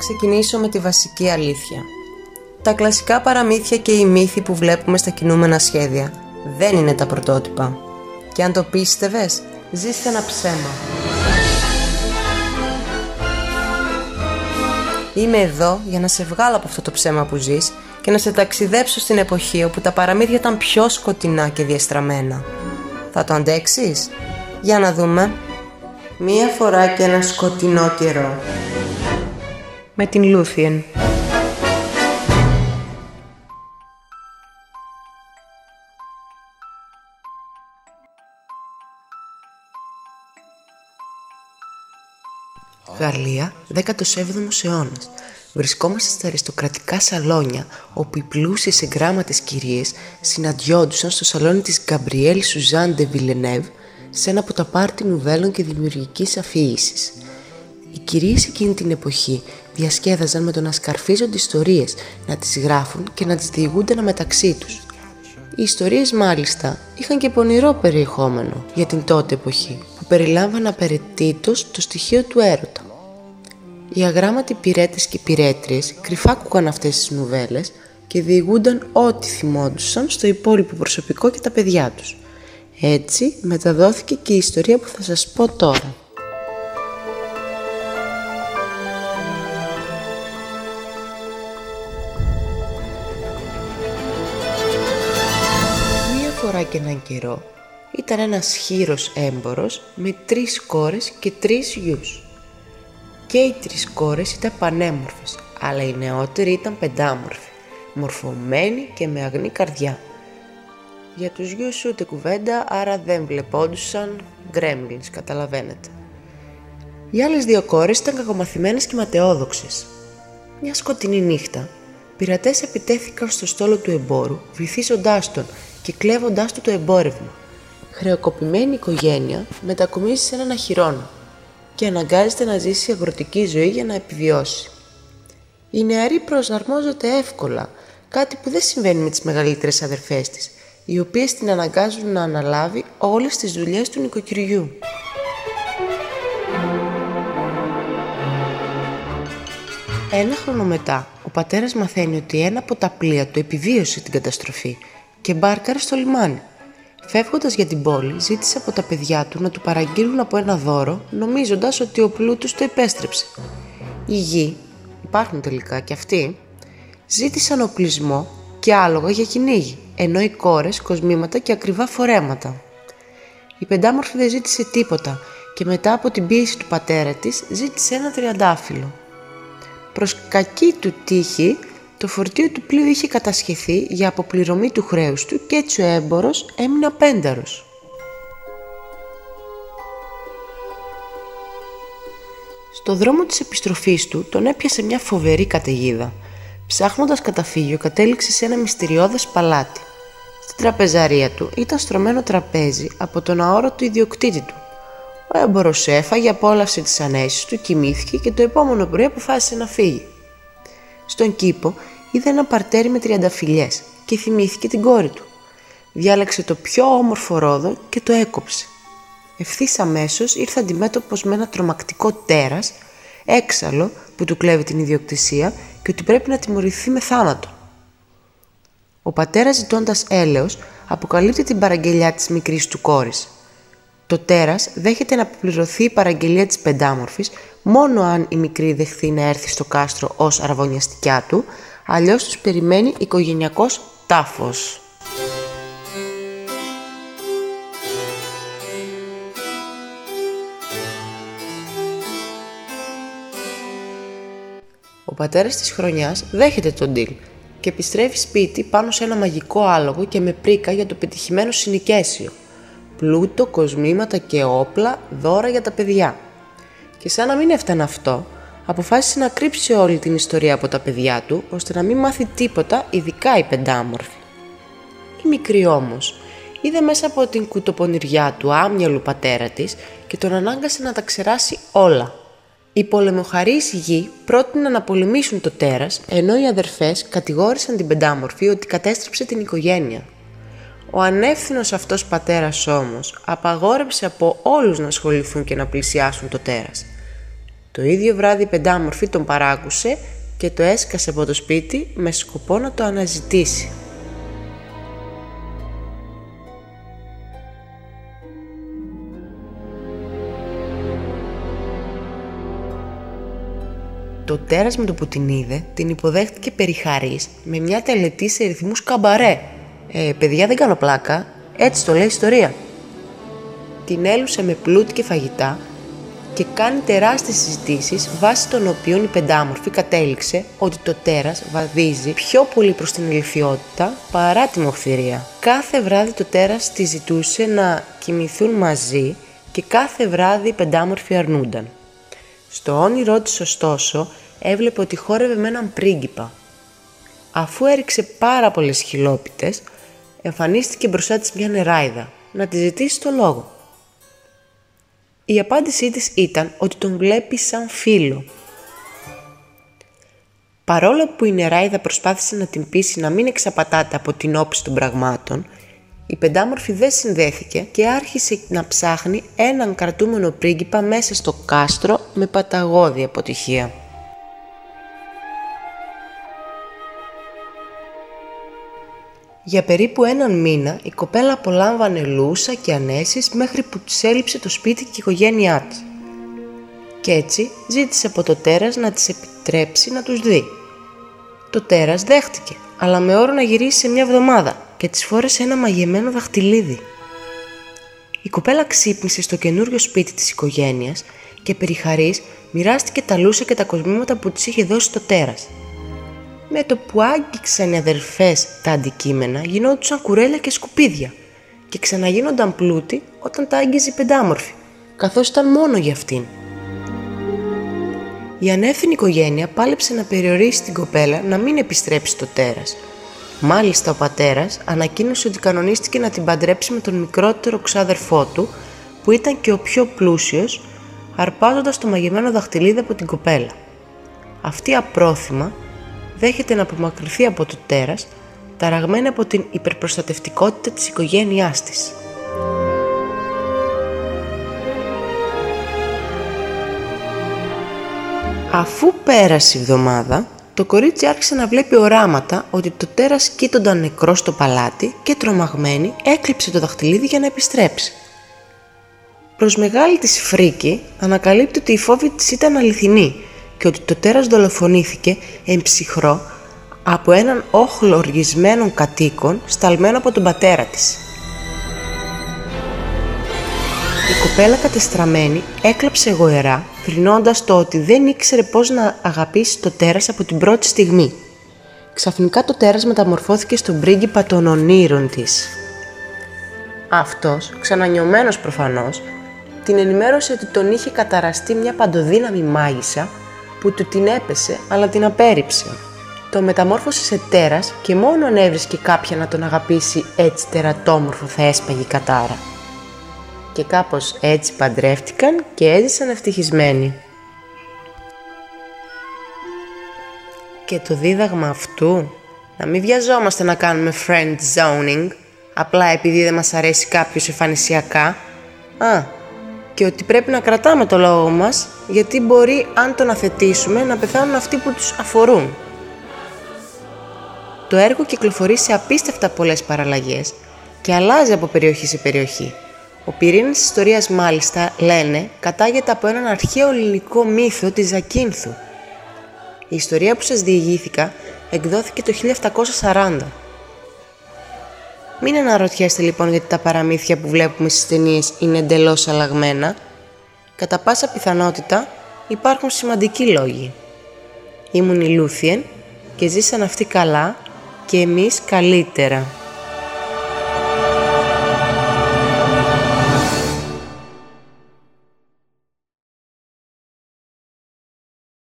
ξεκινήσω με τη βασική αλήθεια. Τα κλασικά παραμύθια και οι μύθοι που βλέπουμε στα κινούμενα σχέδια δεν είναι τα πρωτότυπα. Και αν το πίστευες, ζήστε ένα ψέμα. Είμαι εδώ για να σε βγάλω από αυτό το ψέμα που ζεις και να σε ταξιδέψω στην εποχή όπου τα παραμύθια ήταν πιο σκοτεινά και διαστραμμένα. Θα το αντέξεις; Για να δούμε. Μία φορά και ένα σκοτεινό καιρό. Με την Λούθιεν. Γαλλία, 17ος αιώνας. Βρισκόμαστε στα αριστοκρατικά σαλόνια, όπου οι πλούσιες εγγράμματες κυρίες συναντιόντουσαν στο σαλόνι της Γκαμπριέλ Σουζάν de Villeneuve σε ένα από τα πάρτι νουβέλων και δημιουργικής αφήγησης. Οι κυρίες εκείνη την εποχή διασκέδαζαν με το να σκαρφίζονται ιστορίες, να τις γράφουν και να τις διηγούνται μεταξύ τους. Οι ιστορίες μάλιστα είχαν και πονηρό περιεχόμενο για την τότε εποχή, που περιλάμβανε απαραίτητος το στοιχείο του έρωτα. Οι αγράμματοι πυρέτες και πυρέτριες κρυφά ακούγαν αυτές τις νουβέλες και διηγούνταν ό,τι θυμόντουσαν στο υπόλοιπο προσωπικό και τα παιδιά τους. Έτσι μεταδόθηκε και η ιστορία που θα σας πω τώρα. Φορά και έναν καιρό ήταν ένας χείρος έμπορος με τρεις κόρες και τρεις γιους. Και οι τρεις κόρες ήταν πανέμορφες, αλλά η νεότερη ήταν πεντάμορφη, μορφωμένη και με αγνή καρδιά. Για τους γιους ούτε κουβέντα, άρα δεν βλεπόντουσαν γκρέμλινς, καταλαβαίνετε. Οι άλλες δύο κόρες ήταν κακομαθημένες και ματαιόδοξες. Μια σκοτεινή νύχτα, πειρατές επιτέθηκαν στο στόλο του εμπόρου, βυθίζοντάς τον και κλέβοντάς του το εμπόρευμα. Χρεοκοπημένη οικογένεια μετακομίζει σε έναν αχυρώνα και αναγκάζεται να ζήσει αγροτική ζωή για να επιβιώσει. Η νεαρή προσαρμόζεται εύκολα, κάτι που δεν συμβαίνει με τις μεγαλύτερες αδερφές της, οι οποίες την αναγκάζουν να αναλάβει όλες τις δουλειές του νοικοκυριού. Ένα χρόνο μετά, ο πατέρας μαθαίνει ότι ένα από τα πλοία του επιβίωσε την καταστροφή και μπάρκαρε στο λιμάνι. Φεύγοντας για την πόλη, ζήτησε από τα παιδιά του να του παραγγείλουν από ένα δώρο, νομίζοντας ότι ο πλούτος το επέστρεψε. Οι γη, υπάρχουν τελικά και αυτοί, ζήτησαν οπλισμό και άλογα για κυνήγι, ενώ οι κόρες κοσμήματα και ακριβά φορέματα. Η πεντάμορφη δεν ζήτησε τίποτα και μετά από την πίεση του πατέρα της ζήτησε ένα τριαντάφυλλο. Προς κακή του τύχη, το φορτίο του πλοίου είχε κατασχεθεί για αποπληρωμή του χρέους του και έτσι ο έμπορος έμεινε απένταρος. Στο δρόμο της επιστροφής του τον έπιασε μια φοβερή καταιγίδα. Ψάχνοντας καταφύγιο κατέληξε σε ένα μυστηριώδες παλάτι. Στην τραπεζαρία του ήταν στρωμένο τραπέζι από τον αόρατο ιδιοκτήτη του. Ο έμπορος έφαγε, απόλαυσε τις ανέσεις του, κοιμήθηκε και το επόμενο πρωί αποφάσισε να φύγει. Στον κήπο είδε ένα παρτέρι με τριανταφυλιές και θυμήθηκε την κόρη του. Διάλεξε το πιο όμορφο ρόδο και το έκοψε. Ευθύς αμέσως ήρθε αντιμέτωπος με ένα τρομακτικό τέρας, έξαλλο που του κλέβει την ιδιοκτησία και ότι πρέπει να τιμωρηθεί με θάνατο. Ο πατέρας ζητώντας έλεος αποκαλύπτει την παραγγελιά της μικρής του κόρης. Το τέρας δέχεται να αποπληρωθεί η παραγγελία της πεντάμορφης μόνο αν η μικρή δεχθεί να έρθει στο κάστρο ως αραβωνιαστικιά του, αλλιώς τους περιμένει οικογενειακός τάφος. Ο πατέρας της χρονιάς δέχεται τον deal και επιστρέφει σπίτι πάνω σε ένα μαγικό άλογο και με πρίκα για το πετυχημένο συνοικέσιο. Πλούτο, κοσμήματα και όπλα, δώρα για τα παιδιά. Και σαν να μην έφτανε αυτό, αποφάσισε να κρύψει όλη την ιστορία από τα παιδιά του, ώστε να μην μάθει τίποτα, ειδικά η πεντάμορφη. Η μικρή όμως, είδε μέσα από την κουτοπονηριά του άμυαλου πατέρα της και τον ανάγκασε να τα ξεράσει όλα. Οι πολεμοχαρείς γη πρότειναν να πολεμήσουν το τέρας, ενώ οι αδερφές κατηγόρησαν την πεντάμορφη ότι κατέστρεψε την οικογένεια. Ο ανεύθυνος αυτός πατέρας όμως απαγόρεψε από όλους να ασχοληθούν και να πλησιάσουν το τέρας. Το ίδιο βράδυ η πεντάμορφη τον παράκουσε και το έσκασε από το σπίτι με σκοπό να το αναζητήσει. Το τέρας με το που την είδε την υποδέχτηκε περιχαρής με μια τελετή σε ρυθμούς καμπαρέ. Ε, παιδιά δεν κάνω πλάκα, έτσι το λέει η ιστορία. Την έλουσε με πλούτη και φαγητά και κάνει τεράστιες συζητήσεις βάσει των οποίων η πεντάμορφη κατέληξε ότι το τέρας βαδίζει πιο πολύ προς την ηλικιότητα παρά τη μοχθηρία. Κάθε βράδυ το τέρας τη ζητούσε να κοιμηθούν μαζί και κάθε βράδυ οι πεντάμορφοι αρνούνταν. Στο όνειρό της ωστόσο έβλεπε ότι χόρευε με έναν πρίγκιπα. Αφού έριξε πάρα πολλές χιλόπιτες, εμφανίστηκε μπροστά της μια νεράιδα να τη ζητήσει το λόγο. Η απάντησή της ήταν ότι τον βλέπει σαν φίλο. Παρόλο που η νεράιδα προσπάθησε να την πείσει να μην εξαπατάται από την όψη των πραγμάτων, η πεντάμορφη δεν συνδέθηκε και άρχισε να ψάχνει έναν κρατούμενο πρίγκιπα μέσα στο κάστρο με παταγώδη αποτυχία. Για περίπου έναν μήνα η κοπέλα απολάμβανε λούσα και ανέσεις μέχρι που της έλειψε το σπίτι και η οικογένειά της. Κι έτσι ζήτησε από το τέρας να της επιτρέψει να τους δει. Το τέρας δέχτηκε, αλλά με όρο να γυρίσει σε μια εβδομάδα και της φόρεσε ένα μαγεμένο δαχτυλίδι. Η κοπέλα ξύπνησε στο καινούριο σπίτι της οικογένειας και περιχαρής μοιράστηκε τα λούσα και τα κοσμήματα που της είχε δώσει το τέρας. Με το που άγγιξαν οι αδερφές τα αντικείμενα γινόντουσαν κουρέλια και σκουπίδια και ξαναγίνονταν πλούτη όταν τα άγγιζε η πεντάμορφη, καθώς ήταν μόνο για αυτήν. Η ανεύθυνη οικογένεια πάλεψε να περιορίσει την κοπέλα να μην επιστρέψει στο τέρας. Μάλιστα ο πατέρας ανακοίνωσε ότι κανονίστηκε να την παντρέψει με τον μικρότερο ξάδερφό του που ήταν και ο πιο πλούσιος αρπάζοντας το μαγεμένο δαχτυλίδι από την κοπέλα. Αυτή απρόθυμα δέχεται να απομακρυνθεί από το τέρας, ταραγμένη από την υπερπροστατευτικότητα της οικογένειάς της. Αφού πέρασε η εβδομάδα, το κορίτσι άρχισε να βλέπει οράματα ότι το τέρας κοίτονταν νεκρό στο παλάτι και τρομαγμένη έκλειψε το δαχτυλίδι για να επιστρέψει. Προς μεγάλη της φρίκη ανακαλύπτει ότι η φόβη της ήταν αληθινή και ότι το τέρας δολοφονήθηκε εμψυχρό από έναν όχλο οργισμένων κατοίκων σταλμένο από τον πατέρα της. Η κοπέλα κατεστραμμένη έκλαψε γοερά, θρυνώντας το ότι δεν ήξερε πώς να αγαπήσει το τέρας από την πρώτη στιγμή. Ξαφνικά το τέρας μεταμορφώθηκε στον πρίγκιπα των ονείρων της. Αυτός, ξανανιωμένος προφανώς, την ενημέρωσε ότι τον είχε καταραστεί μια παντοδύναμη μάγισσα που του την έπεσε αλλά την απέρριψε. Το μεταμόρφωσες σε τέρας και μόνο αν έβρισκε κάποια να τον αγαπήσει έτσι τερατόμορφο θα έσπαγε η κατάρα. Και κάπως έτσι παντρεύτηκαν και έζησαν ευτυχισμένοι. Και το δίδαγμα αυτού, να μην βιαζόμαστε να κάνουμε friend zoning, απλά επειδή δεν μας αρέσει κάποιος εμφανισιακά. Α, και ότι πρέπει να κρατάμε το λόγο μας γιατί μπορεί αν τον αθετήσουμε να πεθάνουν αυτοί που τους αφορούν. Το έργο κυκλοφορεί σε απίστευτα πολλές παραλλαγές και αλλάζει από περιοχή σε περιοχή. Ο πυρήνας της ιστορίας μάλιστα, λένε, κατάγεται από έναν αρχαίο ελληνικό μύθο της Ζακίνθου. Η ιστορία που σας διηγήθηκα εκδόθηκε το 1740. Μην αναρωτιέστε λοιπόν γιατί τα παραμύθια που βλέπουμε στις ταινίες είναι εντελώς αλλαγμένα. Κατά πάσα πιθανότητα υπάρχουν σημαντικοί λόγοι. Ήμουν η Λούθιεν και ζήσαν αυτοί καλά και εμείς καλύτερα.